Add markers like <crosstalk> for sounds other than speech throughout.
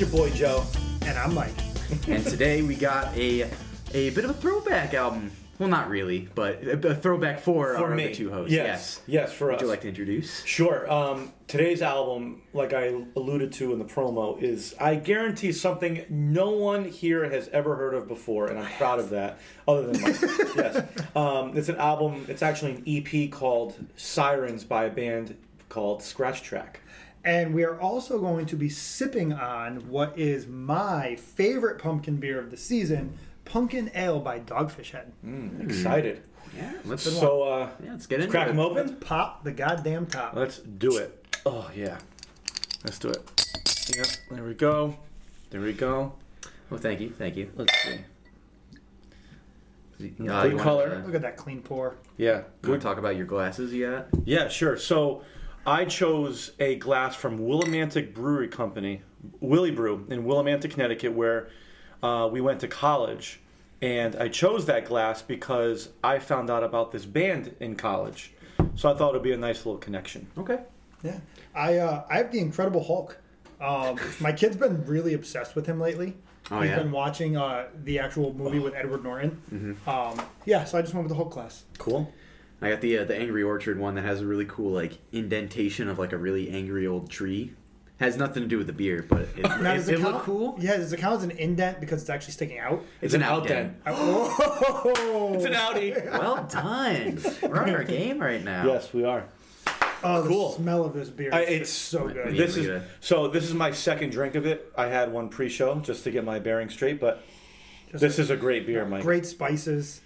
your boy Joe. And I'm Mike. and today we got a a bit of a throwback album. Well, not really, but a, throwback for, For our me. other two hosts. Yes. Yes, for Would us. Would you like to introduce? Sure. Um, today's album, like I alluded to in the promo, is I guarantee something no one here has ever heard of before, and I'm proud of that. Other than Mike. <laughs> yes. Um, it's an album. It's actually an EP called Sirens by a band called Scratch Track. And we are also going to be sipping on what is my favorite pumpkin beer of the season, Punkin Ale by Dogfish Head. Mm, excited. Yeah, let's So uh, yeah, let's get into crack it. them open. Pop the goddamn top. Let's do it. Oh yeah. Let's do it. Yep. There we go. There we go. Well, thank you, thank you. Let's see. Uh, Good color. To, Look at that clean pour. Yeah. you want Good to talk about your glasses yet? Yeah, sure. So I chose a glass from Willimantic Brewery Company, Willibrew in Willimantic, Connecticut, where uh, we went to college. And I chose that glass because I found out about this band in college. So I thought it would be a nice little connection. Okay. Yeah. I uh, I have the Incredible Hulk. Um, my kid's been really obsessed with him lately. Oh, He's yeah? been watching uh, the actual movie with Edward Norton. Um, yeah, so I just went with the Hulk class. Cool. I got the uh, the Angry Orchard one that has a really cool like indentation of like a really angry old tree. Has nothing to do with the beer, but it, <laughs> Now, it, it it look cool. Yeah, does it count as an indent because it's actually sticking out? It's, an out outdent. Oh, It's an Audi. <laughs> Well done. We're on our game right now. yes, we are. Oh, the Cool. smell of this beer! I, it's so good. Yeah, This is at that. so. This is my second drink of it. I had one pre-show just to get my bearings straight, but Just this is a great beer, Mike. great spices.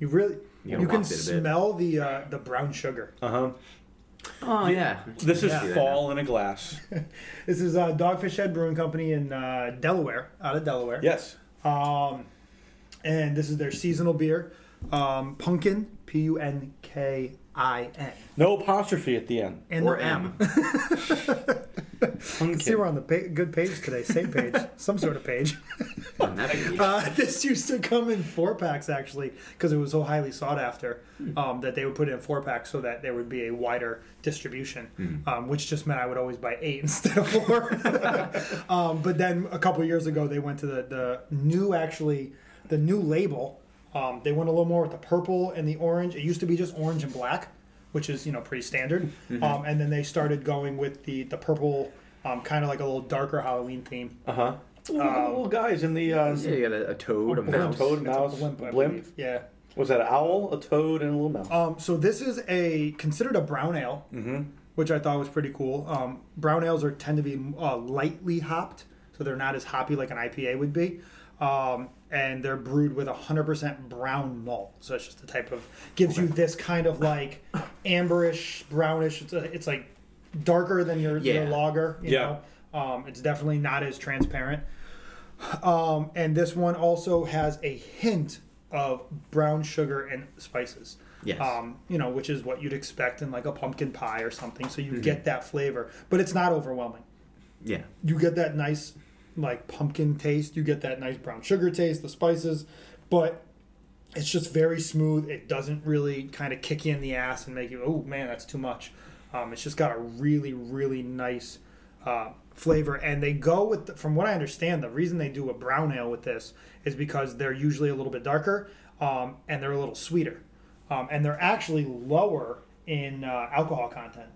You really You you, can it a bit. smell the uh, the brown sugar. Uh huh. Oh yeah. This is Yeah. fall in a glass. <laughs> This is uh, Dogfish Head Brewing Company in uh, Delaware, out of Delaware. Yes. Um, and this is their seasonal beer, um, Punkin, P U N K I N. No apostrophe at the end. And Or the M. <laughs> Punkin. See, we're on the pa- good page today, same page, <laughs> some sort of page. <laughs> On that page. Uh, this used to come in four packs actually, because it was so highly sought after um, that they would put it in four packs so that there would be a wider distribution, um, which just meant I would always buy eight <laughs> instead of four. um, but then a couple years ago, they went to the, the new actually the new label. Um, they went a little more with the purple and the orange. It used to be just orange and black, which is you know pretty standard. Um, and then they started going with the the purple, um, kind of like a little darker Halloween theme. Uh huh. Look at the little guys in the. Uh, yeah, you got a, a toad, a mouse. toad, It's a mouse, blimp, I blimp. believe. Yeah. Was that an owl, a toad, and a little mouse? Um, so this is a considered a brown ale, which I thought was pretty cool. Um, brown ales are tend to be uh, lightly hopped, so they're not as hoppy like an IPA would be. Um, and they're brewed with 100% brown malt, so it's just the type of gives you this kind of like amberish, brownish. It's, a, it's like darker than your, your lager. You Yeah. know, um, it's definitely not as transparent. Um, and this one also has a hint of brown sugar and spices. Yes. Um, you know, which is what you'd expect in like a pumpkin pie or something. So you get that flavor, but it's not overwhelming. Yeah. You get that nice like pumpkin taste. You get that nice brown sugar taste, the spices, but it's just very smooth. It doesn't really kind of kick you in the ass and make you, oh man, that's too much. Um, it's just got a really, really nice uh, flavor. And they go with, the, from what I understand, the reason they do a brown ale with this is because they're usually a little bit darker um, and they're a little sweeter. Um, and they're actually lower in uh, alcohol content.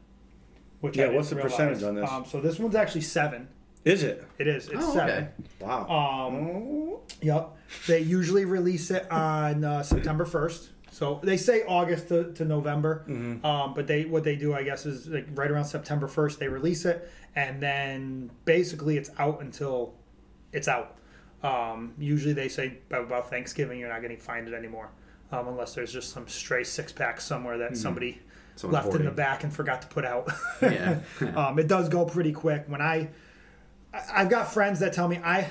Which Yeah, what's the percentage on this? Um, so this one's actually seven. Is it? It is. It's Oh, seven. okay. Wow. Um, yep. They usually release it on uh, September first. So they say August to, to November, um, but they what they do, I guess, is like right around September first they release it, and then basically it's out until it's out. Um, usually they say by about Thanksgiving you're not going to find it anymore, um, unless there's just some stray six pack somewhere that somebody Someone's left in the back and forgot to put out. <laughs> Yeah. <laughs> um, it does go pretty quick. When I- I've got friends that tell me I,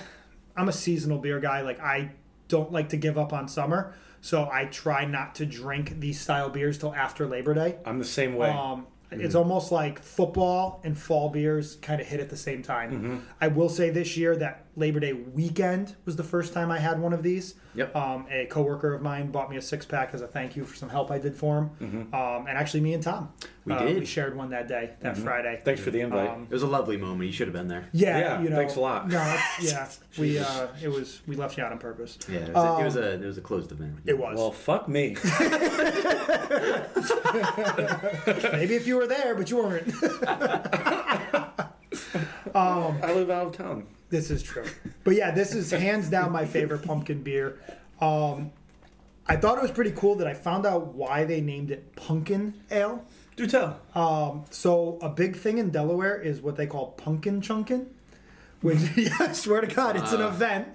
I'm a seasonal beer guy. Like I don't like to give up on summer, so I try not to drink these style beers till after Labor Day. I'm the same way. Um, It's almost like football and fall beers kind of hit at the same time. I will say this year that Labor Day weekend was the first time I had one of these. Yep. Um, a coworker of mine bought me a six pack as a thank you for some help I did for him. Um, and actually, me and Tom, We uh, did. we shared one that day, that Friday. Thanks for the invite. Um, It was a lovely moment. You should have been there. yeah, Yeah, you know, thanks a lot. No, <laughs> yeah, we uh, it was we left you out on purpose. Yeah, it was, a, it was Um, a it was a closed event. It was well, fuck me. <laughs> maybe if you were there, but you weren't. <laughs> um, I live out of town. This is true. But yeah, this is hands down my favorite pumpkin beer. Um, I thought it was pretty cool that I found out why they named it Punkin Ale. Do tell. Um, so a big thing in Delaware is what they call Punkin Chunkin, which <laughs> yeah, I swear to God, it's an Uh, event.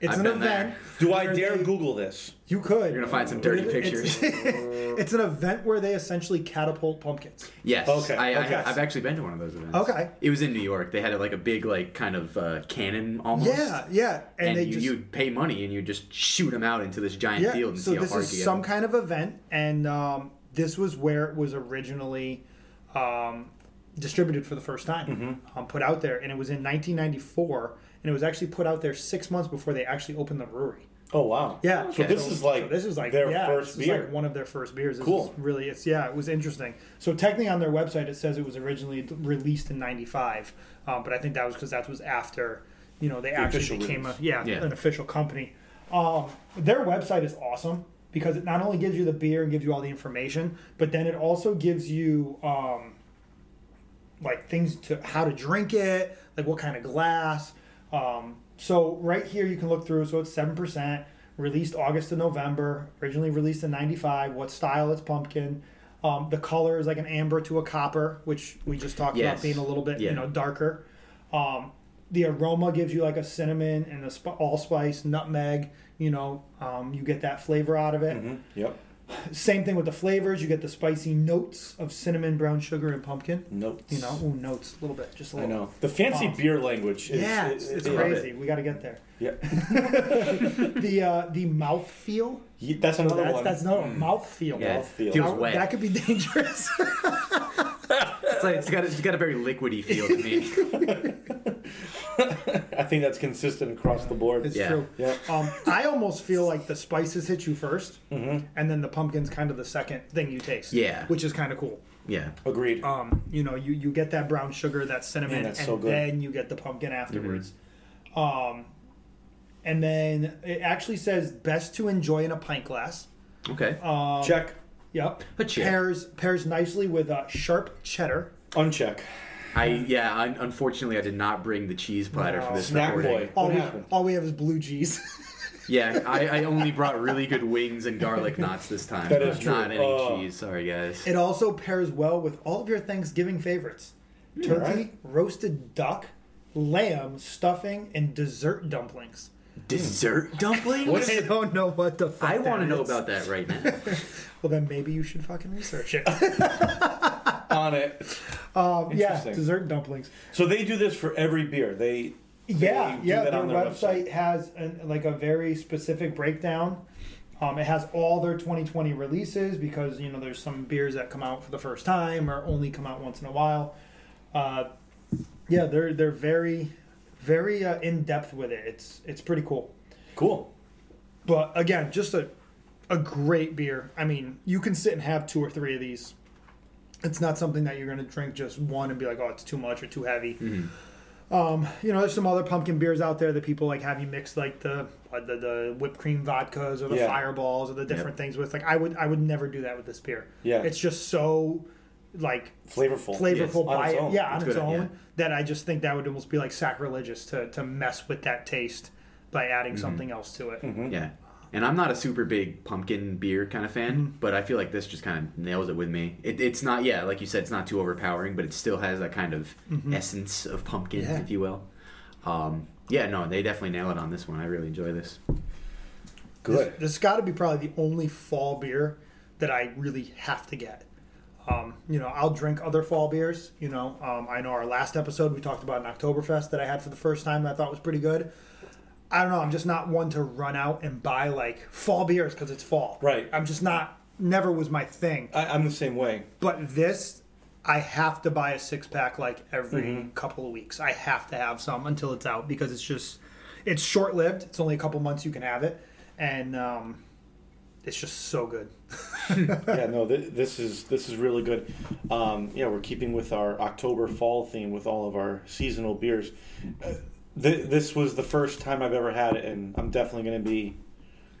It's I've an been event. Do I where dare they- Google this? You could. You're gonna find some dirty It's- pictures. <laughs> It's an event where they essentially catapult pumpkins. Yes. Okay, I, okay. I, I've actually been to one of those events. Okay. It was in New York. They had like a big like kind of uh, cannon almost. Yeah, yeah, and, And, they you just you pay money and you just shoot them out into this giant yeah. field and so see how this far is get. some kind of event, and um, this was where it was originally um, distributed for the first time, Mm-hmm. um, put out there, and it was in 1994, and it was actually put out there six months before they actually opened the brewery. Oh wow. Yeah. So this is like so this is like their yeah, first this is beer. like one of their first beers. This Cool. is really, it's yeah, it was interesting. So technically on their website it says it was originally released in '95, um, but I think that was because that was after you know they actually became a yeah, Yeah. an official company. Um, their website is awesome because it not only gives you the beer and gives you all the information, but then it also gives you um, like things to how to drink it, like what kind of glass. Um, so right here you can look through. So it's seven percent, released August to November. Originally released in '95. What style? It's pumpkin. Um, the color is like an amber to a copper, which we just talked Yes. about being a little bit you know darker. Um, the aroma gives you like a cinnamon and a sp- allspice, nutmeg. You know, um, you get that flavor out of it. Mhm. Yep. Same thing with the flavors. You get the spicy notes of cinnamon, brown sugar, and pumpkin. Notes. You know, ooh, notes a little bit, just a I little. know the fancy beer language. Is, Yeah, it's, it's love crazy. We got to get there. Yeah. <laughs> The uh, the mouth feel. Ye- That's So another that's one. that's no mouth feel. Yeah, Mouth feel. feels Now, wet. That could be dangerous. <laughs> It's, like, it's got it's got a very liquidy feel to me. <laughs> I think that's consistent across the board. it's Yeah. true. yeah. Um, I almost feel like the spices hit you 1st Mhm. and then the pumpkin's kind of the second thing you taste. Yeah. which is kind of cool. yeah. Agreed. Um, you know, you, you get that brown sugar, that cinnamon, Man, and so then you get the pumpkin afterwards. Um, and then it actually says best to enjoy in a pint glass. Okay. Um, Check. Yep. A check. Pairs pairs nicely with uh, sharp cheddar. Uncheck. I yeah. I, unfortunately, I did not bring the cheese platter No. for this Snack recording. boy. All What we, happened? all we have is blue cheese. <laughs> Yeah, I, I only brought really good wings and garlic knots this time. That is true. Not any Oh. cheese. Sorry, guys. it also pairs well with all of your Thanksgiving favorites: turkey, right. roasted duck, lamb, stuffing, and dessert dumplings. Dessert dumplings. What I don't know what the fuck I that want to know is. about that right now. <laughs> Well, then maybe you should fucking research it. <laughs> On it. um, yeah, Interesting. dessert dumplings. So they do this for every beer. They Yeah, do yeah. that Their on their website website. has an, like a very specific breakdown. Um, it has all their 2020 releases because you know there's some beers that come out for the first time or only come out once in a while. Uh, yeah, they're they're very very uh, in depth with it. It's it's pretty cool. cool. But again, just a a great beer. I mean, you can sit and have two or three of these. It's not something that you're going to drink just one and be like, oh, it's too much or too heavy. Um, you know, there's some other pumpkin beers out there that people like have you mix like the what, the, the whipped cream vodkas or the Yeah. fireballs or the different things with. Like, I would I would never do that with this beer. Yeah. it's just so like Flavorful. flavorful Yes, on by its it, own. yeah, on It's its good, own. yeah. That I just think that would almost be like sacrilegious to to mess with that taste by adding Mm-hmm. something else to it. Yeah. And I'm not a super big pumpkin beer kind of fan, Mm-hmm. but I feel like this just kind of nails it with me. It, it's not, yeah, like you said, it's not too overpowering, but it still has that kind of essence of pumpkin, Mm-hmm. Yeah. if you will. Um, yeah, no, they definitely nail it on this one. I really enjoy this. Good. This, this got to be probably the only fall beer that I really have to get. Um, you know, I'll drink other fall beers. You know, um, I know our last episode we talked about an Oktoberfest that I had for the first time that I thought was pretty good. I don't know. I'm just not one to run out and buy like fall beers because it's fall. Right. I'm just not. Never was my thing. I, I'm the same way. But this, I have to buy a six pack like every Mm-hmm. couple of weeks. I have to have some until it's out because it's just it's short lived. It's only a couple months you can have it, and um, it's just so good. <laughs> yeah, no, th- this is this is really good. Um, yeah, we're keeping with our October fall theme with all of our seasonal beers. Uh, th- this was the first time I've ever had it, and I'm definitely going to be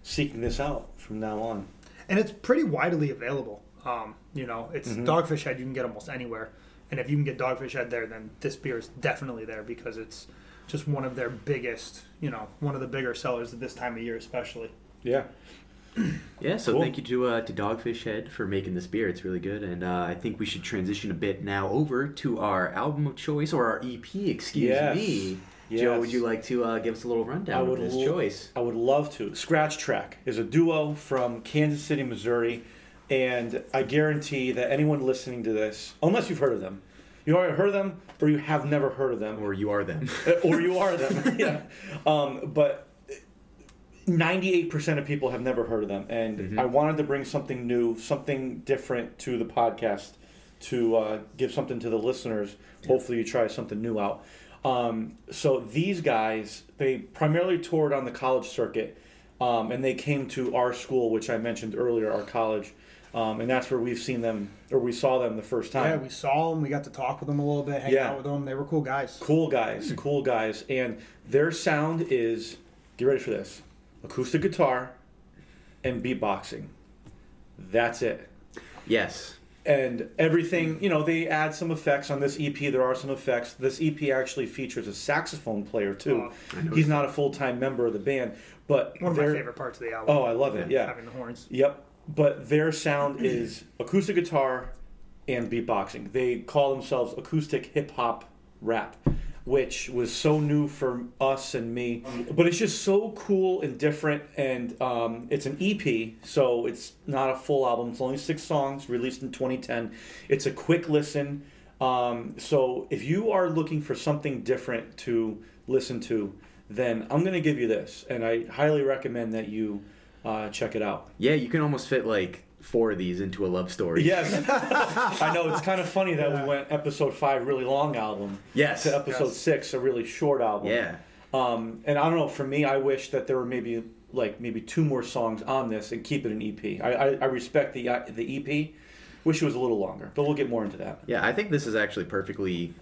seeking this out from now on. and it's pretty widely available. Um, you know, it's Mhm. Dogfish Head. You can get almost anywhere, and if you can get Dogfish Head there, then this beer is definitely there because it's just one of their biggest. You know, one of the bigger sellers at this time of year, especially. Yeah, Yeah, so Cool. thank you to uh, to Dogfish Head for making this beer. It's really good, and uh, I think we should transition a bit now over to our album of choice or our EP. Excuse Yes. me, Yes. Joe. Would you like to uh, give us a little rundown of this lo- choice? I would love to. Scratch Track is a duo from Kansas City, Missouri, and I guarantee that anyone listening to this, unless you've heard of them, you already heard of them, or you have never heard of them, Or you are them? Uh, or you are them. <laughs> yeah. Um, but 98% of people have never heard of them. And Mhm. I wanted to bring something new, something different to the podcast to uh, give something to the listeners. Hopefully, you try something new out. Um, so, these guys, they primarily toured on the college circuit. Um, and they came to our school, which I mentioned earlier, our college. Um, and that's where we've seen them, or we saw them the first time. Yeah, we saw them. We got to talk with them a little bit, hang Yeah. out with them. They were cool guys. Cool guys, cool guys, and their sound is get ready for this: acoustic guitar and beatboxing. That's it. yes. And everything, you know, they add some effects on this EP. There are some effects. This EP actually features a saxophone player too. Oh, He's not a full time member of the band, but One of my favorite parts of the album. Oh, I love it. Yeah. having the horns. Yep. But their sound is acoustic guitar and beatboxing. They call themselves acoustic hip hop rap, which was so new for us and me. But it's just so cool and different. And um, it's an EP, so it's not a full album. It's only six songs, released in 2010. It's a quick listen. Um, so if you are looking for something different to listen to, then I'm going to give you this. And I highly recommend that you uh, check it out. Yeah, you can almost fit like four of these into a love story. Yes, <laughs> I know it's kind of funny that we went episode five really long album Yes. to episode Yes. six a really short album. Yeah. Um, and I don't know. For me, I wish that there were maybe like maybe two more songs on this and keep it an EP. I I, I respect the uh, the EP. Wish it was a little longer, but we'll get more into that. Yeah, I think this is actually perfectly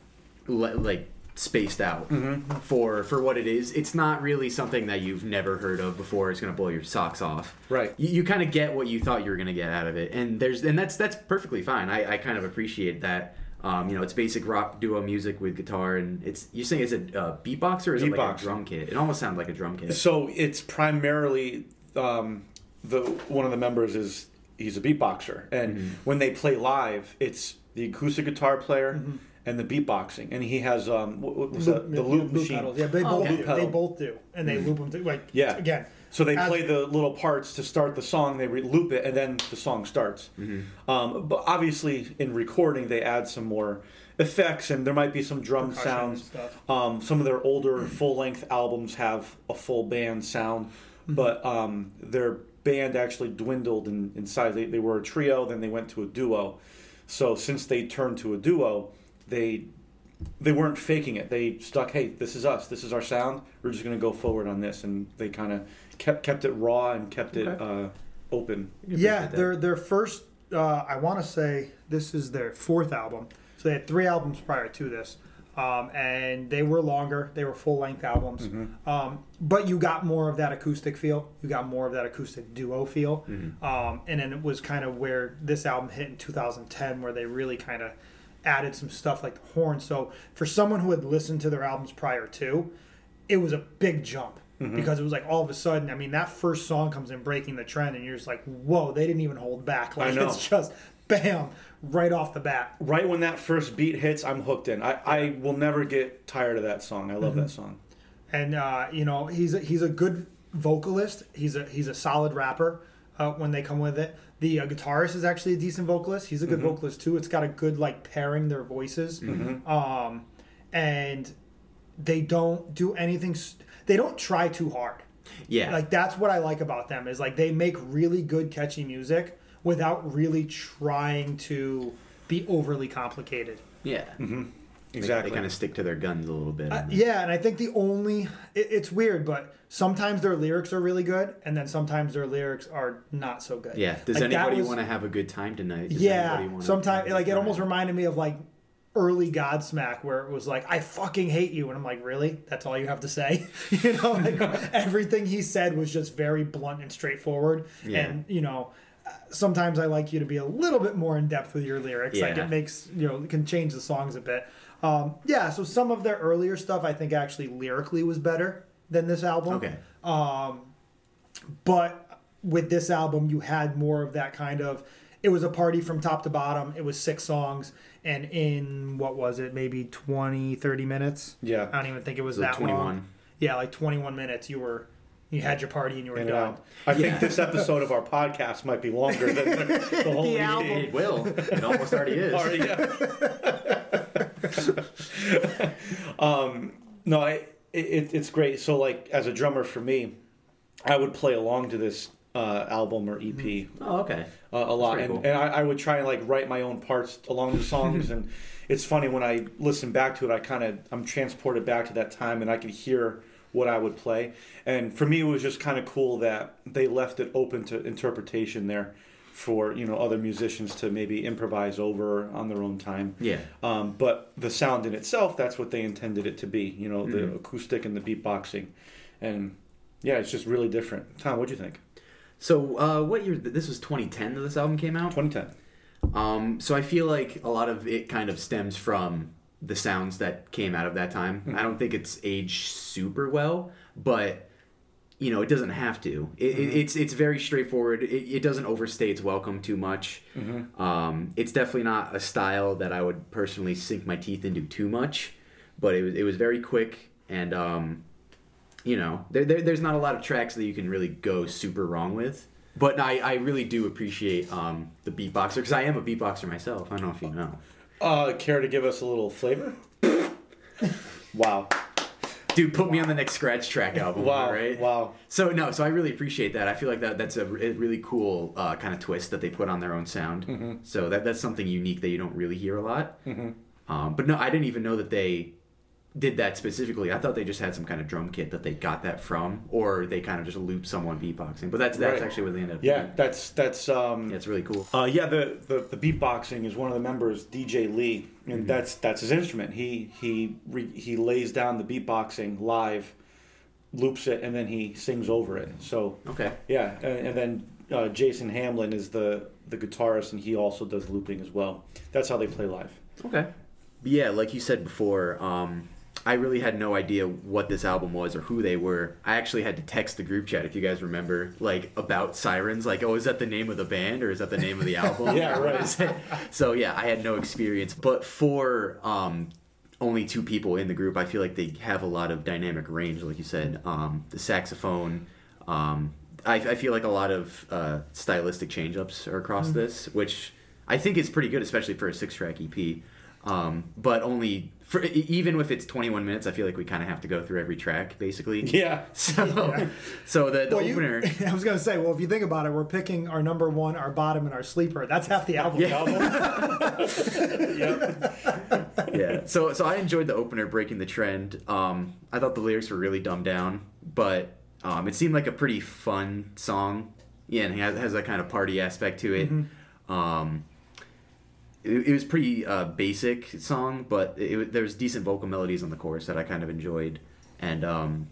le- like spaced out Mm-hmm. for for what it is. It's not really something that you've never heard of before. It's gonna blow your socks off. Right. You, you kind of get what you thought you were gonna get out of it, and there's and that's that's perfectly fine. I, I kind of appreciate that. Um, you know, it's basic rock duo music with guitar, and it's you saying it's a uh, beatbox or is it like a drum kit? It almost sounds like a drum kit. So it's primarily um, the one of the members is he's a beatboxer, and Mm-hmm. when they play live, it's the acoustic guitar player Mm-hmm. And the beatboxing, and he has um, what, what was that? the yeah, loop machine. pedals. Yeah, they Oh, both okay. do. Loop pedal. They both do, and they loop them. Through, like Yeah. again. So they As- play the little parts to start the song. They re- loop it, and then the song starts. Mm-hmm. Um, but obviously, in recording, they add some more effects, and there might be some drum Percussion sounds. Um, some of their older full-length albums have a full band sound, Mm-hmm. but um, their band actually dwindled in, in size. They, they were a trio, then they went to a duo. So since they turned to a duo, they they weren't faking it. They stuck, hey, this is us. This is our sound. We're just going to go forward on this, and they kind of kept kept it raw and kept it uh, open. Yeah, their their first. Uh, I want to say this is their fourth album. So they had three albums prior to this, um, and they were longer. They were full length albums, um, but you got more of that acoustic feel. You got more of that acoustic duo feel, um, and then it was kind of where this album hit in 2010, where they really kind of added some stuff like the horn. So for someone who had listened to their albums prior to, it was a big jump because it was like all of a sudden. I mean, that first song comes in, breaking the trend, and you're just like, "Whoa!" They didn't even hold back. <laughs> Like it's just bam, right off the bat. Right when that first beat hits, I'm hooked in. I, I will never get tired of that song. I love that song. And uh, you know, he's a, he's a good vocalist. He's a he's a solid rapper. Uh, when they come with it, the uh, guitarist is actually a decent vocalist. He's a good vocalist too. It's got a good like pairing their voices, um, and they don't do anything. s- They don't try too hard. yeah. like that's what I like about them is like they make really good catchy music without really trying to be overly complicated. yeah. They- Exactly. They, kind of stick to their guns a little bit. Uh, yeah, and I think the only it, it's weird, but sometimes their lyrics are really good, and then sometimes their lyrics are not so good. Yeah. Does Like, anybody want to have a good time tonight? Does Yeah, sometimes like it almost reminded me of like early Godsmack, where it was like, "I fucking hate you," and I'm like, "Really? That's all you have to say?" <laughs> you know, like <laughs> everything he said was just very blunt and straightforward. Yeah. And you know, sometimes I like you to be a little bit more in depth with your lyrics. Yeah. Like it makes you know can change the songs a bit. Um, yeah, so some of their earlier stuff I think actually lyrically was better than this album. Okay. But with this album, you had more of that kind of. It was a party from top to bottom. It was six songs, and in what was it, maybe 20, 30 minutes? Yeah. I don't even think it was So that 21. long. Yeah, like 21 minutes. You were, you had your party and you were And, done. uh, I Yeah. think this episode of our podcast might be longer than the, <laughs> the whole The album. It will. It almost already is. Already, yeah. <laughs> <laughs> um, no, I, it, it's great. So, like, as a drummer for me, I would play along to this uh, album or EP Oh, okay. uh, a lot, and, cool. and I, I would try and like write my own parts along the songs. <laughs> and it's funny when I listen back to it, I kind of I'm transported back to that time, and I can hear what I would play. And for me, it was just kind of cool that they left it open to interpretation there for you know other musicians to maybe improvise over on their own time. Yeah. Um, but the sound in itself, that's what they intended it to be. You know, the Mhm. acoustic and the beatboxing, and yeah, it's just really different. Tom, what'd you think? So, uh, what year? This was 2010 that this album came out. 2010. Um, so I feel like a lot of it kind of stems from the sounds that came out of that time. Hmm. I don't think it's aged super well, but you know, it doesn't have to. It, Hmm. it, it's it's very straightforward. It, it doesn't overstay its welcome too much. Mm-hmm. Um, it's definitely not a style that I would personally sink my teeth into too much, but it was it was very quick and um, you know, there, there there's not a lot of tracks that you can really go super wrong with. But I, I really do appreciate um, the beatboxer because I am a beatboxer myself. I don't know if you know. Uh, care to give us a little flavor? <laughs> wow. Dude, put me on the next scratch track album. Wow. Right? Wow. So no, so I really appreciate that. I feel like that that's a, really cool uh, kind of twist that they put on their own sound. Mm-hmm. So that that's something unique that you don't really hear a lot. Um, but no, I didn't even know that they did that specifically. I thought they just had some kind of drum kit that they got that from, or they kind of just looped someone beatboxing. But that's that's Right. actually what they ended up. Yeah, doing. that's that's um Yeah, it's really cool. uh yeah the, the the beatboxing is one of the members DJ Lee Mm-hmm. and that's that's his instrument. He he re, he lays down the beatboxing live, loops it and then he sings over it. So Okay. yeah, and, and then uh, Jason Hamlin is the the guitarist and he also does looping as well. That's how they play live. Okay. Yeah, like you said before, um, I really had no idea what this album was or who they were. I actually had to text the group chat if you guys remember, like about Sirens. Like, oh, is that the name of the band or is that the name of the album? <laughs> Yeah, right. <laughs> So yeah, I had no experience. But for um, only two people in the group, I feel like they have a lot of dynamic range, like you said. Um, the saxophone. Um, I, I feel like a lot of uh, stylistic change-ups are across this, which I think is pretty good, especially for a six-track EP. Um, but only for e- even if it's 21 minutes, I feel like we kind of have to go through every track, basically. Yeah. <laughs> So, Yeah. so the, the Well, you- opener. <laughs> I was gonna say, well, if you think about it, we're picking our number one, our bottom, and our sleeper. That's half the album. Yeah. <laughs> yep. yeah. So so I enjoyed the opener breaking the trend. Um, I thought the lyrics were really dumbed down, but um, it seemed like a pretty fun song. Yeah, and it has, has that kind of party aspect to it. Um, it, it was pretty uh, basic song, but it, there was decent vocal melodies on the chorus that I kind of enjoyed, and um,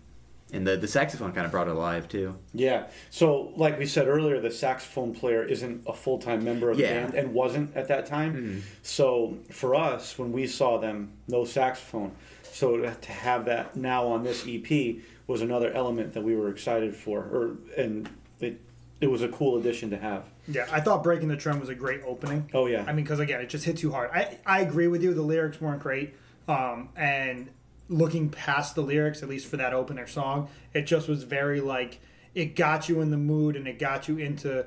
and the the saxophone kind of brought it alive too. Yeah. So, like we said earlier, the saxophone player isn't a full time member of Yeah. the band and wasn't at that time. So, for us, when we saw them, no saxophone. So, to have that now on this EP was another element that we were excited for, or and it it was a cool addition to have. Yeah, I thought Breaking the Trend was a great opening. Oh yeah. I mean, because again, it just hit too hard. I, I agree with you. The lyrics weren't great. Um, and looking past the lyrics, at least for that opener song, it just was very like, it got you in the mood and it got you into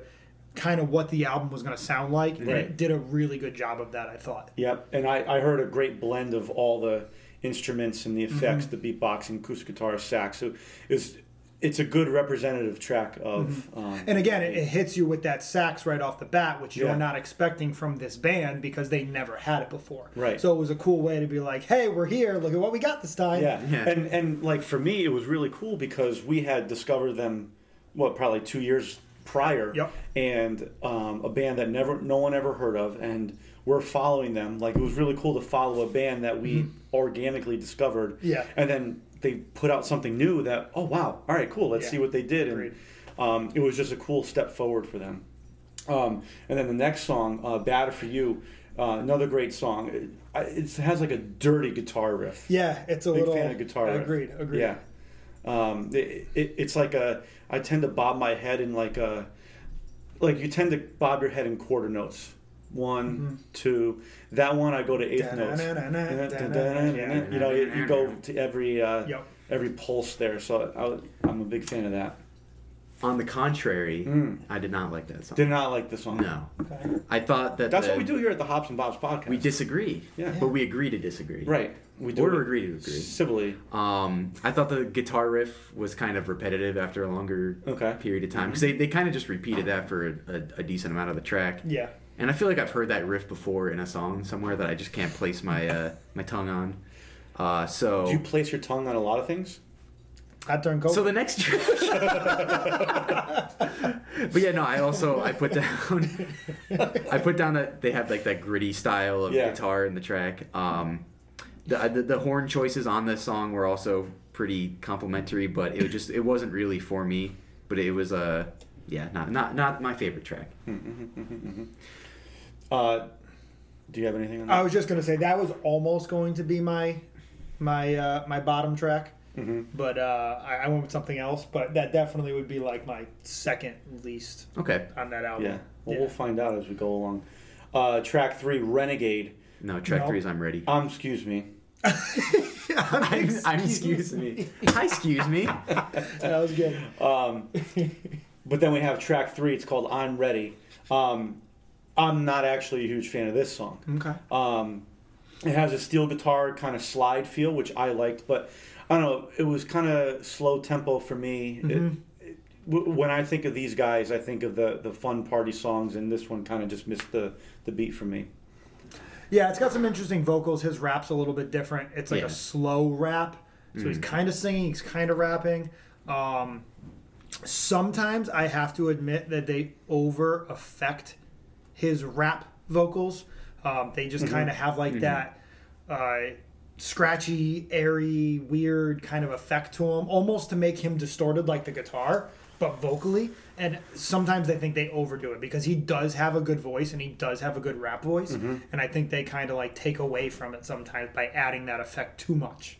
kind of what the album was going to sound like. And Right. it did a really good job of that, I thought. Yep, and I, I heard a great blend of all the instruments and the effects, Mm-hmm. the beatboxing, acoustic guitar, sax. So it was it's a good representative track of. Um, Mm-hmm. And again, it, it hits you with that sax right off the bat, which Yeah. you're not expecting from this band because they never had it before. Right. So it was a cool way to be like, "Hey, we're here. Look at what we got this time." Yeah. Yeah. and and like for me, it was really cool because we had discovered them, what probably two years prior, Yep. and um, a band that never no one ever heard of, and we're following them. Like it was really cool to follow a band that we organically discovered, Mm-hmm. Yeah. and then they put out something new that oh wow, all right, cool, let's Yeah. see what they did, and um, it was just a cool step forward for them. Um, and then the next song, uh, "Bad for You," uh, another great song. It, it has like a dirty guitar riff. Yeah, it's a Big little. fan of guitar riff. Agreed. Agreed. Yeah. Um, it, it, it's like a. I tend to bob my head in like a. Like you tend to bob your head in quarter notes. One, two. That one I go to eighth notes. You know, you, you go to every uh, Yep. every pulse there. So I, I'm a big fan of that. On the contrary, Mm. I did not like that song. Did not like the song. No, Okay. I thought that That's the- what we do here at the Hops and Bobs podcast. We disagree. Yeah. but we agree to disagree. Right. We do Or agree to agree. civilly. Um, I thought the guitar riff was kind of repetitive after a longer Okay. period of time because they, they kind of just repeated that for a, a, a decent amount of the track. Yeah. And I feel like I've heard that riff before in a song somewhere that I just can't place my uh, my tongue on. Uh, so Do you place your tongue on a lot of things? Hot darn coke. so the next track. <laughs> but yeah, no. I also I put down I put down that they have like that gritty style of Yeah. guitar in the track. Um, the, the the horn choices on this song were also pretty complimentary, but it was just it wasn't really for me. But it was a uh, yeah, not not not my favorite track. Uh, do you have anything on that? I was just gonna say that was almost going to be my my uh, my bottom track, Mhm. but uh, I, I went with something else. But that definitely would be like my second least Okay, on that album. Yeah. Well, Yeah. we'll find out as we go along. Uh, track three, Renegade. no track No. three is I'm ready. Um, excuse me. <laughs> I'm, I'm excuse me. Hi, excuse me. <laughs> that was good. Um, but then we have track three. It's called I'm Ready. Um, I'm not actually a huge fan of this song. Okay. Um, it has a steel guitar kind of slide feel, which I liked, but I don't know. It was kind of slow tempo for me. Mm-hmm. it- w- when I think of these guys, I think of the, the fun party songs, and this one kind of just missed the, the beat for me. Yeah, it's got some interesting vocals. His rap's a little bit different. It's like Yeah. a slow rap, so he's kind of singing, he's kind of rapping. Um, sometimes I have to admit that they over affect his rap vocals. Um, they just kind of have like that uh, scratchy, airy, weird kind of effect to him, almost to make him distorted like the guitar, but vocally. And sometimes I think they overdo it because he does have a good voice and he does have a good rap voice, and I think they kind of like take away from it sometimes by adding that effect too much.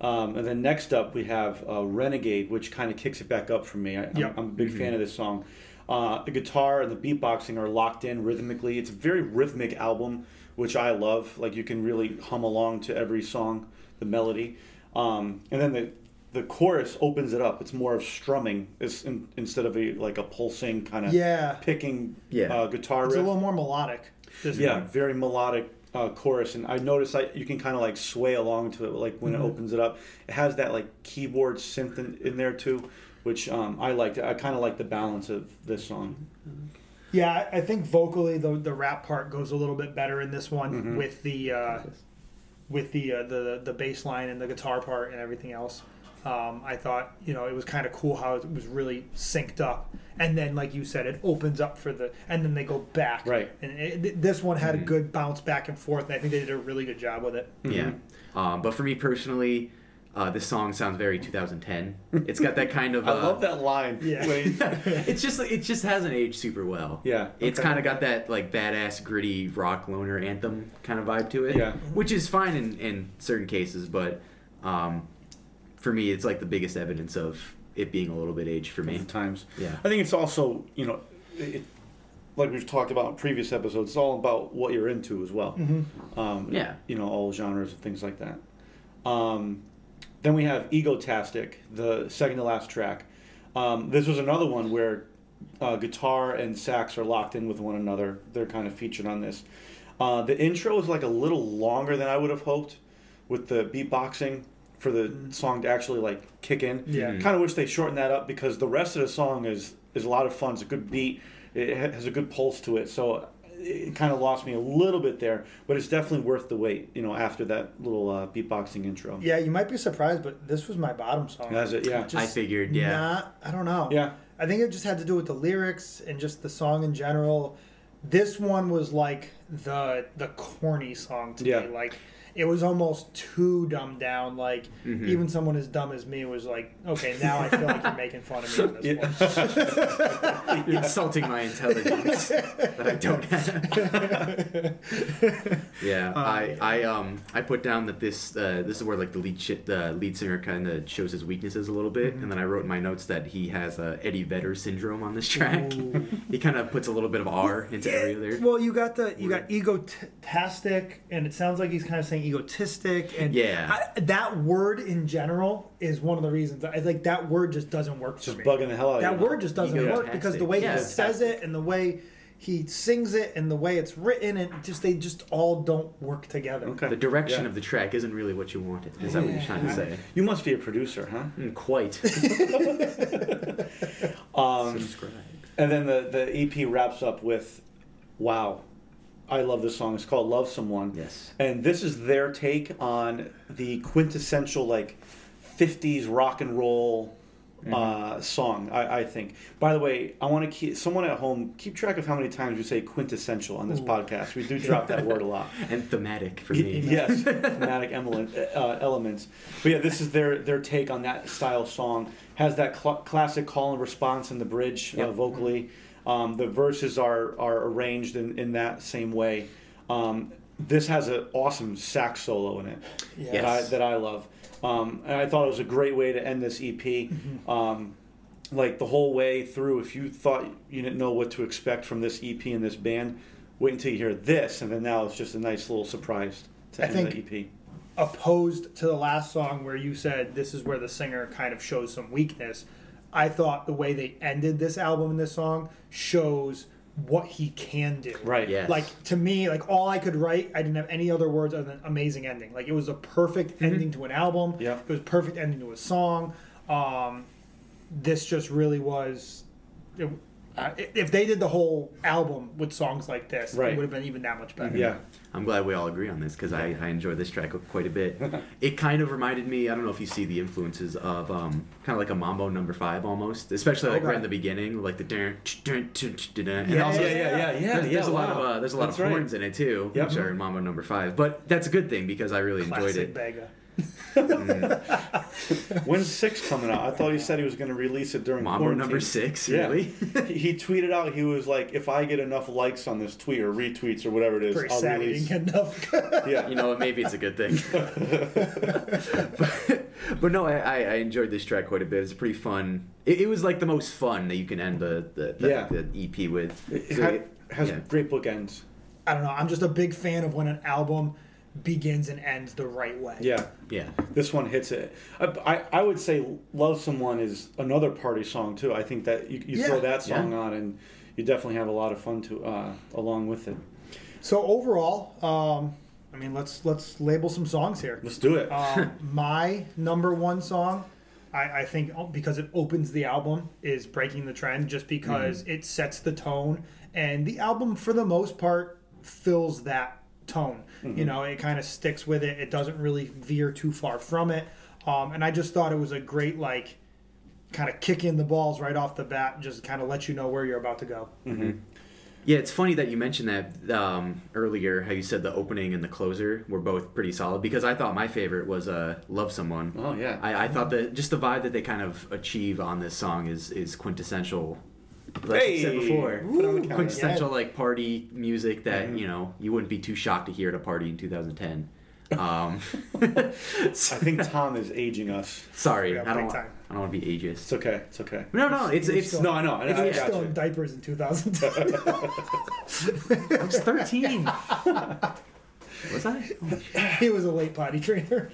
Um, and then next up, we have uh, Renegade, which kind of kicks it back up for me. I, I'm, I'm a big fan of this song. Uh, the guitar and the beatboxing are locked in rhythmically. It's a very rhythmic album, which I love. Like you can really hum along to every song, the melody. Um, and then the the chorus opens it up. It's more of strumming it's in, instead of a like a pulsing kind of Yeah, picking Yeah. uh, guitar it's a little more melodic. This Yeah, one. very melodic uh, chorus, and I noticed that you can kind of like sway along to it, like when Mm-hmm. it opens it up. It has that like keyboard synth in, in there too, which um, I liked. I kind of like the balance of this song. Yeah, I I think vocally the the rap part goes a little bit better in this one Mm-hmm. with the uh, with the uh, the the bass line and the guitar part and everything else. Um, I thought you know it was kind of cool how it was really synced up, and then like you said, it opens up for the and then they go back. Right. And it, this one had a good bounce back and forth, and I think they did a really good job with it. Yeah. Um, but for me personally, uh, this song sounds very 2010. It's got that kind of. <laughs> I uh, love that line. Yeah. when <laughs> it's just it just hasn't aged super well. Yeah, It's kind of got that like badass gritty rock loner anthem kind of vibe to it. Yeah. Which is fine in in certain cases, but um, for me, it's like the biggest evidence of it being a little bit aged for me. times. Yeah. I think it's also you know, it, like we've talked about in previous episodes. It's all about what you're into as well. Um, Yeah. You know, all genres and things like that. Um, then we have Egotastic, the second to last track. Um, this was another one where uh, guitar and sax are locked in with one another. They're kind of featured on this. Uh, the intro is like a little longer than I would have hoped with the beatboxing for the song to actually like kick in. Yeah. Mhm. Kind of wish they shortened that up because the rest of the song is is a lot of fun. It's a good beat. It has a good pulse to it. So it kind of lost me a little bit there, but it's definitely worth the wait. You know, after that little uh, beatboxing intro. Yeah, you might be surprised, but this was my bottom song. That's it. Yeah. Just I figured, yeah. Not, I don't know. Yeah. I think it just had to do with the lyrics and just the song in general. This one was like the the corny song to Yeah. me. Like it was almost too dumbed down. Like Mhm. even someone as dumb as me was like, okay, now I feel like you're making fun of me on this Yeah. one. <laughs> You're insulting my intelligence that I don't have. <laughs> yeah, I, I um I put down that this uh, this is where like the lead shit the lead singer kind of shows his weaknesses a little bit, and then I wrote in my notes that he has uh, Eddie Vedder syndrome on this track. <laughs> He kind of puts a little bit of R into every other. Well, you got the you got egotastic, and it sounds like he's kind of saying egotistic, and Yeah. I, that word in general is one of the reasons. I like that word just doesn't work for Just me. bugging the hell out that of you. That word just doesn't work because the way Yeah, he says it and the way he sings it and the way it's written, and just they just all don't work together. Okay. The direction Yeah. of the track isn't really what you wanted. Is that what you're trying to say? You must be a producer, huh? Mm, quite. <laughs> Um, Subscribe. and then the, the EP wraps up with, "Wow, I love this song. It's called Love Someone." Yes. And this is their take on the quintessential like '50s rock and roll uh, song. I, I think. By the way, I want to keep someone at home keep track of how many times we say quintessential on this Ooh. podcast. We do drop that word a lot. <laughs> And thematic for me. <laughs> yes, thematic element, uh, elements. But yeah, this is their their take on that style song. Has that cl- classic call and response in the bridge uh, Yep. vocally. Um, the verses are are arranged in, in that same way. Um, this has an awesome sax solo in it Yeah. that I that I love. Um, and I thought it was a great way to end this EP. Um, like the whole way through, if you thought you didn't know what to expect from this EP and this band, wait until you hear this, and then now it's just a nice little surprise to I end think- the EP. opposed to the last song where you said this is where the singer kind of shows some weakness. I thought the way they ended this album and this song shows what he can do. Right. Yes. Like to me, like all I could write, I didn't have any other words other than amazing ending. Like it was a perfect ending to an album. Yeah. It was a perfect ending to a song. Um, this just really was. It, uh, if they did the whole album with songs like this, Right. it would have been even that much better. Yeah. I'm glad we all agree on this because I, I enjoy this track quite a bit. <laughs> it kind of reminded me, I don't know if you see the influences of um, kind of like a Mambo number five almost, especially like Okay. right in the beginning, like the dun, dun, dun, dun, dun, and Yeah, also yeah, yeah, yeah, yeah. there's, there's yeah, a lot of uh, there's a lot That's of right. horns in it too, Yep. which are in Mambo number five. But that's a good thing because I really enjoyed Classic it. Bega. When's six coming out? I thought he said he was going to release it during Mambo quarantine. number six, Yeah. really? he he tweeted out he was like, if I get enough likes on this tweet or retweets or whatever it is, Pretty I'll sad release. didn't get enough. <laughs> Yeah. you know, maybe it's a good thing. <laughs> but, but no, I, I I enjoyed this track quite a bit. It's pretty fun. It, it was like the most fun that you can end the the, the, Yeah. the EP with. It So ha- it- has yeah. great bookends. I don't know. I'm just a big fan of when an album begins and ends the right way. Yeah. Yeah. This one hits it. I, I, I would say "Love Someone" is another party song too. I think that you, you Yeah. throw that song Yeah. on and you definitely have a lot of fun to uh, along with it. So overall, um, I mean, let's let's label some songs here. Let's do it. Um, <laughs> my number one song, I, I think, oh, because it opens the album, is "Breaking the Trend," just because it sets the tone, and the album, for the most part, fills that tone. You know, it kind of sticks with it. It doesn't really veer too far from it, um, and I just thought it was a great like. Kind of kick in the balls right off the bat, just kind of let you know where you're about to go. Yeah, it's funny that you mentioned that um, earlier. How you said the opening and the closer were both pretty solid because I thought my favorite was uh, "Love Someone." oh yeah. I, I thought that just the vibe that they kind of achieve on this song is is quintessential. Like I said before, Put on the counter. quintessential like party music that Mm-hmm. you know you wouldn't be too shocked to hear at a party in 2010. Um, <laughs> I think Tom is aging us. sorry, I don't. big time. I don't want to be ageist. It's okay. It's okay. No, no, it's You're it's. still- No, I know. I, know, He I still you. in diapers in 2010. <laughs> I was 13. was I? Oh, <laughs> he was a late potty trainer.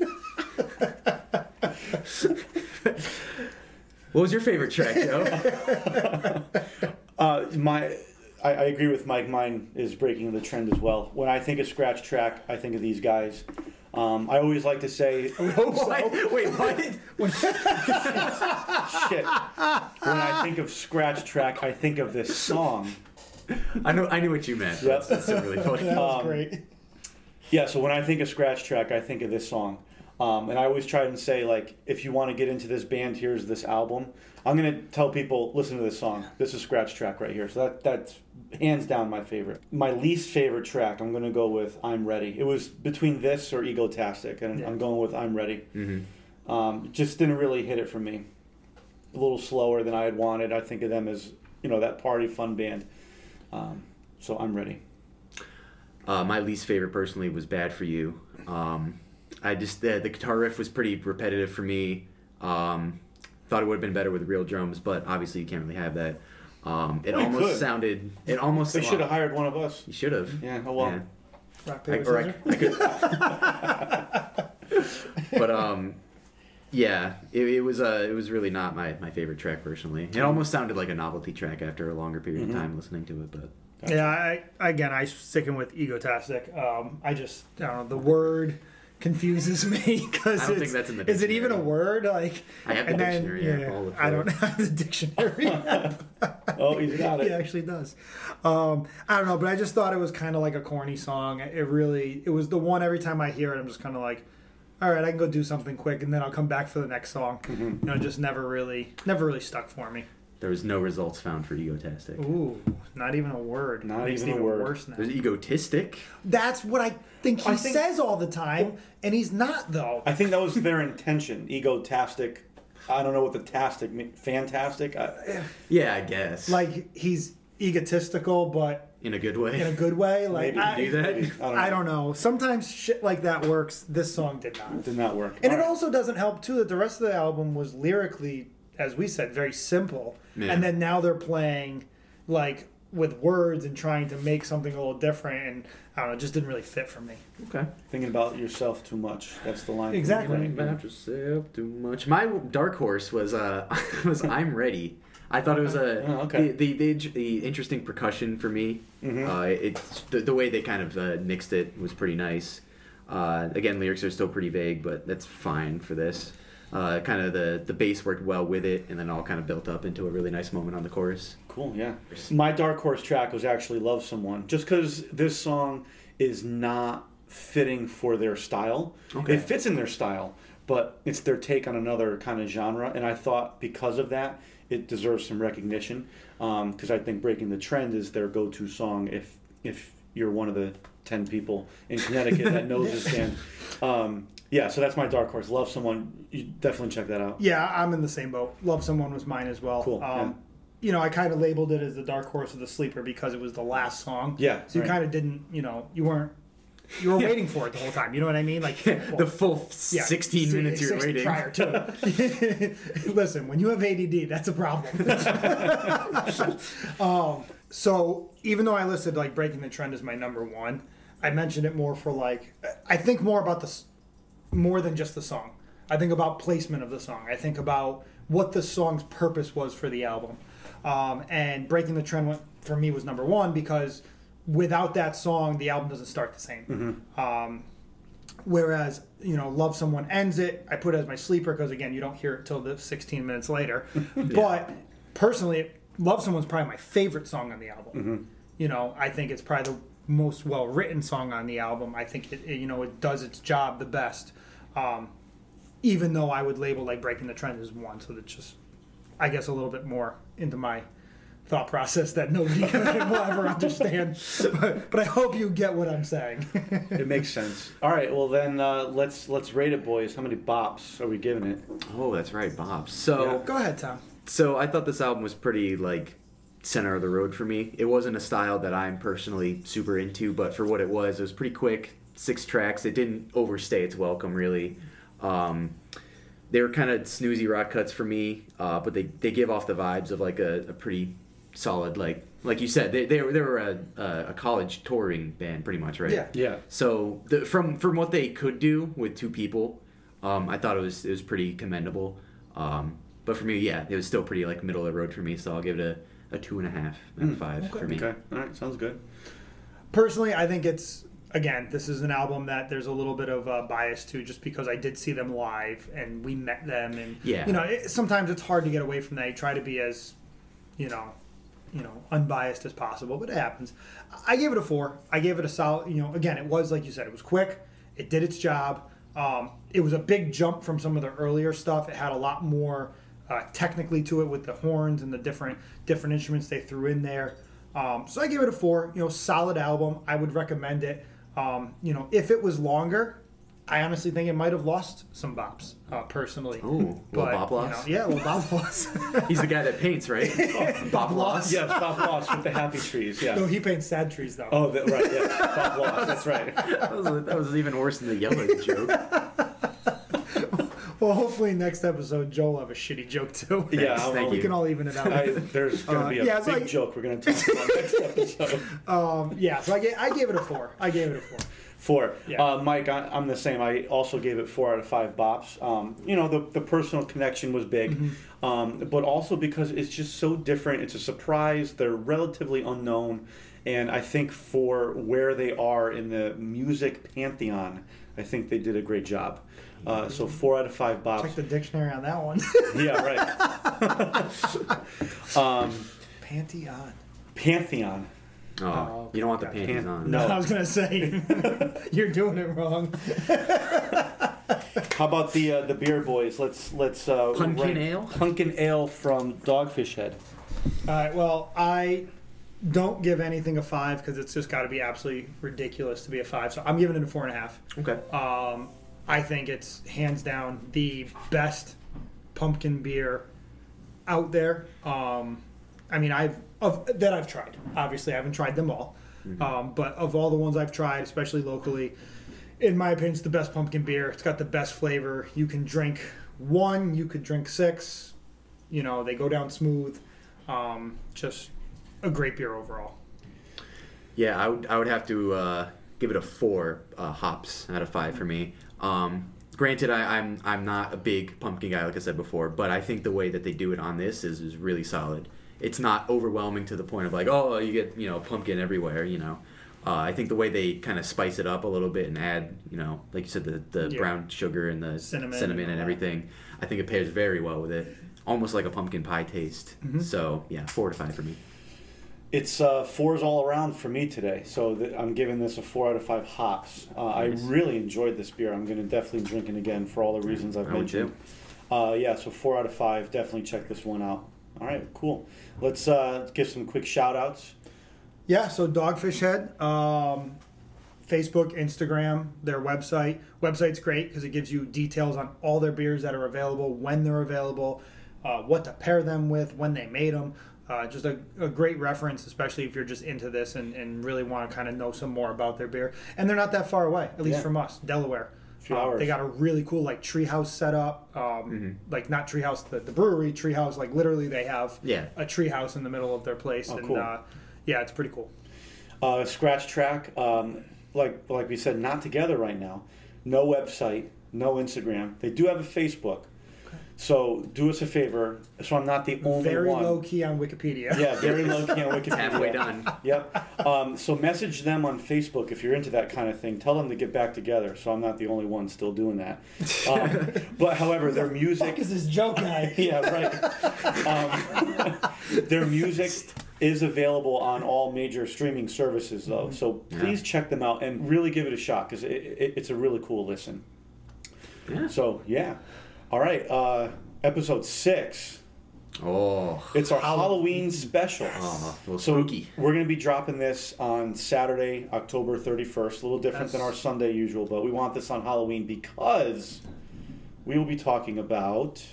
What was your favorite track, Joe? <laughs> Uh, my, I, I agree with Mike. Mine is breaking the trend as well. When I think of scratch track, I think of these guys. Um, I always like to say, <laughs> <laughs> Hope so. Wait, what? shit. When I think of scratch track, I think of this song. I know. I knew what you meant. Yep. That's, that's really funny. That was Um, great. Yeah, so when I think of scratch track, I think of this song. Um, and I always try and say, like, if you want to get into this band, here's this album. I'm gonna tell people, listen to this song. This is scratch track right here. So that that's hands down my favorite. My least favorite track, I'm gonna go with "I'm Ready." It was between this or "Egotastic," and Yeah. I'm going with "I'm Ready." hmm Um, just didn't really hit it for me. A little slower than I had wanted. I think of them as you know that party fun band. Um, so I'm ready. Uh, my least favorite personally was "Bad for You." Um, I just the, the guitar riff was pretty repetitive for me. Um, thought it would have been better with real drums, but obviously you can't really have that. Um, it Well, almost could. sounded. It almost. They should have hired one of us. You should have. Yeah. Oh well. Rock, paper, or I, scissors. I could. <laughs> but um, yeah, it, it was uh, it was really not my, my favorite track personally. It almost sounded like a novelty track after a longer period Mhm. of time listening to it. But Yeah, I, again, I sticking with egotastic. Um, I just, I don't know, the word confuses me <laughs> because I don't think that's in the is it even a word? Like, I have the and then, dictionary, yeah, yeah, I'll I don't it. have the dictionary. <laughs> Oh, he's got it. He actually does. Um, I don't know, but I just thought it was kind of like a corny song. It really, it was the one every time I hear it, I'm just kind of like, all right, I can go do something quick, and then I'll come back for the next song. Mhm. You know, it just never really, never really stuck for me. There was no results found for egotastic. Ooh, not even a word. Not Makes even it a word. Worse now. There's egotistic. That's what I think he I think- says all the time, and he's not though. I think that was their intention. Egotastic. I don't know what the tastic mean. Fantastic. I, Yeah, I guess. like he's egotistical, but in a good way. in a good way. Like Maybe I, do that? maybe. I don't know. I don't know. Sometimes shit like that works. This song did not, Did not work. and it Alright. also doesn't help too that the rest of the album was lyrically, as we said, very simple. Yeah. And then now they're playing like with words and trying to make something a little different, and I don't know, it just didn't really fit for me. okay. thinking about yourself too much. That's the line. Exactly. Think about yourself too much. My dark horse was uh <laughs> was <laughs> I'm ready. I thought it was a Oh, okay. the, the, the the interesting percussion for me. Mhm. Uh, it's the, the way they kind of uh, mixed it was pretty nice. Uh, again, lyrics are still pretty vague, but that's fine for this. Uh, kind of the the bass worked well with it, and then all kind of built up into a really nice moment on the chorus. Cool, yeah. My dark horse track was actually Love Someone, just because this song is not fitting for their style. Okay. It fits in their style, but it's their take on another kind of genre. And I thought because of that, it deserves some recognition. Because I think Breaking the Trend is their go to song if, if you're one of the 10 people in Connecticut that knows this <laughs> band. Um, yeah, so that's my dark horse. Love Someone. You definitely check that out. Yeah, I'm in the same boat. Love Someone was mine as well. Cool, yeah. Um, You know, I kind of labeled it as the dark horse of the sleeper because it was the last song. Yeah, So you right. kind of didn't, you know, you weren't, you were <laughs> waiting for it the whole time. You know what I mean? Like <laughs> the full yeah, 16 minutes you're 60 waiting. prior to it. <laughs> Listen, when you have ADD, that's a problem. um, so even though I listed like breaking the trend as my number one, I mentioned it more for like I think more about the more than just the song. I think about placement of the song. I think about what the song's purpose was for the album. Um, and breaking the trend went, for me was number one because without that song, the album doesn't start the same. Um, Whereas, you know, Love Someone ends it. I put it as my sleeper because, again, you don't hear it till the 16 minutes later. <laughs> But personally, Love Someone's probably my favorite song on the album. You know, I think it's probably the most well written song on the album. I think it, it, you know, it does its job the best. Um, even though I would label like Breaking the Trend as one. So that's just, I guess, a little bit more into my thought process that nobody <laughs> will ever understand. But, but I hope you get what I'm saying. <laughs> It makes sense. All right, well then uh, let's let's rate it, boys. How many bops are we giving it? Oh, that's right, bops. So. Yeah. Go ahead, Tom. So I thought this album was pretty like center of the road for me. It wasn't a style that I'm personally super into, but for what it was, it was pretty quick. Six tracks. It didn't overstay its welcome really. Um, they were kind of snoozy rock cuts for me, uh, but they, they give off the vibes of like a, a pretty solid like like you said they they were, they were a, a college touring band pretty much right Yeah. Yeah. so the, from from what they could do with two people, um, I thought it was it was pretty commendable. Um, but for me, yeah, it was still pretty like middle of the road for me. So I'll give it a, a two and a half out of five for me. Okay. All right. Sounds good. Personally, I think it's again, this is an album that there's a little bit of uh, bias to, just because I did see them live and we met them, and Yeah. you know, it, sometimes it's hard to get away from that. You try to be as, you know, you know, unbiased as possible, but it happens. I gave it a four. I gave it a solid. You know, again, it was like you said, it was quick. It did its job. Um, it was a big jump from some of the earlier stuff. It had a lot more uh, technically to it with the horns and the different different instruments they threw in there. Um, so I gave it a four. You know, solid album. I would recommend it. Um, you know, if it was longer, I honestly think it might have lost some bops uh, personally. Ooh, little Bob you loss? know, yeah, little Bob <laughs> loss. He's the guy that paints, right? <laughs> Bob Loss. Yes, Bob Loss with the happy trees. Yeah. no, he paints sad trees though. Oh, that, right. Yeah, Bob Loss. That's right. That was, that was even worse than the yellow joke. <laughs> Well, hopefully next episode Joel will have a shitty joke too. Yeah, Thanks, I'll- thank we you. can all even it out. I, there's going to Uh, be a yeah, it's big like- joke we're going to talk about next <laughs> episode. Um, yeah, so I gave, I gave it a four. I gave it a four. Four. Yeah. Uh, Mike, I, I'm the same. I also gave it four out of five bops. Um, you know, the, the personal connection was big, Mm-hmm. um, but also because it's just so different. It's a surprise. They're relatively unknown. And I think for where they are in the music pantheon, I think they did a great job. Uh, so four out of five bops. Check the dictionary on that one. <laughs> yeah, right. <laughs> um, Pantheon. pantheon. Oh, you don't want the okay. panties on. No. <laughs> I was gonna say you're doing it wrong. How about the uh, the beer boys? Let's let's uh, Pumpkin rank- ale? Punkin Ale from Dogfish Head. All right. Well, I don't give anything a five because it's just got to be absolutely ridiculous to be a five. So I'm giving it a four and a half. Okay. Um, I think it's hands down the best pumpkin beer out there. Um, I mean, I've of that I've tried. Obviously, I haven't tried them all, um, but of all the ones I've tried, especially locally, in my opinion, it's the best pumpkin beer. It's got the best flavor. You can drink one, you could drink six. You know, they go down smooth. Um, just a great beer overall. Yeah, I would, I would have to uh, give it a four uh, hops out of five for me. Um, granted, I, I'm I'm not a big pumpkin guy, like I said before, but I think the way that they do it on this is, is really solid. It's not overwhelming to the point of like, oh, you get you know pumpkin everywhere. You know, uh, I think the way they kind of spice it up a little bit and add, you know, like you said, the, the Yeah. brown sugar and the Cinnamon cinnamon and and, everything, I think it pairs very well with it. Almost like a pumpkin pie taste. Mm-hmm. So yeah, four to five for me. It's uh, fours all around for me today, so th- I'm giving this a four out of five hops. Uh, I really enjoyed this beer. I'm going to definitely drink it again for all the reasons I've I would mentioned. Uh, yeah, so four out of five. Definitely check this one out. All right, cool. Let's uh, give some quick shout outs. Yeah, so Dogfish Head, um, Facebook, Instagram, their website. Website's great because it gives you details on all their beers that are available, when they're available, uh, what to pair them with, when they made them. Uh, just a, a great reference, especially if you're just into this and, and really want to kind of know some more about their beer. And they're not that far away, at least Yeah. from us, Delaware. Um. They got a really cool like treehouse setup, um, like not treehouse the, the brewery treehouse. Like literally, they have Yeah. a treehouse in the middle of their place, Oh, and cool. uh, yeah, it's pretty cool. Uh, Scratch Track, um, like like we said, not together right now. No website, no Instagram. They do have a Facebook. So do us a favor. So I'm not the only Very one. low key on Wikipedia. Yeah, very low key on <laughs> Wikipedia. It's Halfway done. Yep. Um, so message them on Facebook if you're into that kind of thing. Tell them to get back together. So I'm not the only one still doing that. Um, <laughs> but however, their music. is this joke guy? <laughs> Yeah, right. Um, their music is available on all major streaming services, though. So please check them out and really give it a shot because it, it, it's a really cool listen. Yeah. So yeah. All right. Uh, episode six. Oh. It's our Halloween special. Oh, a So spooky. we're going to be dropping this on Saturday, October 31st. A little different than our Sunday usual, but we want this on Halloween because we will be talking about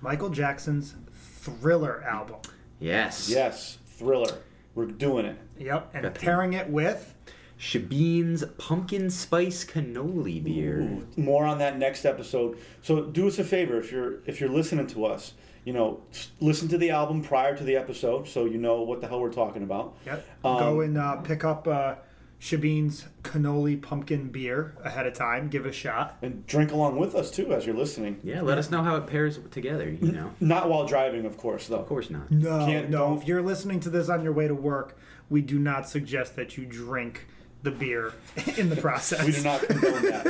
Michael Jackson's Thriller album. Yes. yes, Thriller. We're doing it. Yep, and Got the- pairing it with Shebeen's pumpkin spice cannoli beer. More on that next episode. So do us a favor if you're if you're listening to us, you know, listen to the album prior to the episode so you know what the hell we're talking about. yep. Um, go and uh, pick up uh, Shebeen's cannoli pumpkin beer ahead of time. Give it a shot. And drink along with us too as you're listening. Yeah, let us know how it pairs together, you know. Not while driving, of course, though. Of course not. No, Can't- no. don't- If you're listening to this on your way to work, we do not suggest that you drink the beer <laughs> in the process. We do not condone that.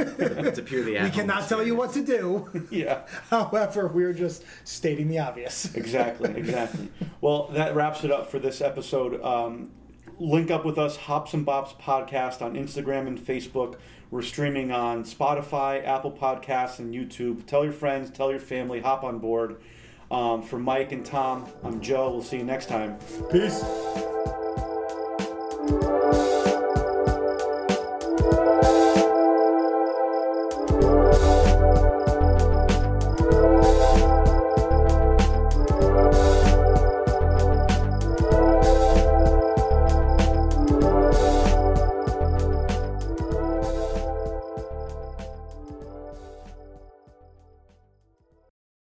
It's a purely We at-home cannot tell you what to do. <laughs> yeah. <laughs> However, we're just stating the obvious. Exactly, exactly. well, that wraps it up for this episode. Um, link up with us, Hops and Bops Podcast on Instagram and Facebook. We're streaming on Spotify, Apple Podcasts, and YouTube. Tell your friends, tell your family, hop on board. Um, for Mike and Tom, I'm Joe. We'll see you next time. Peace.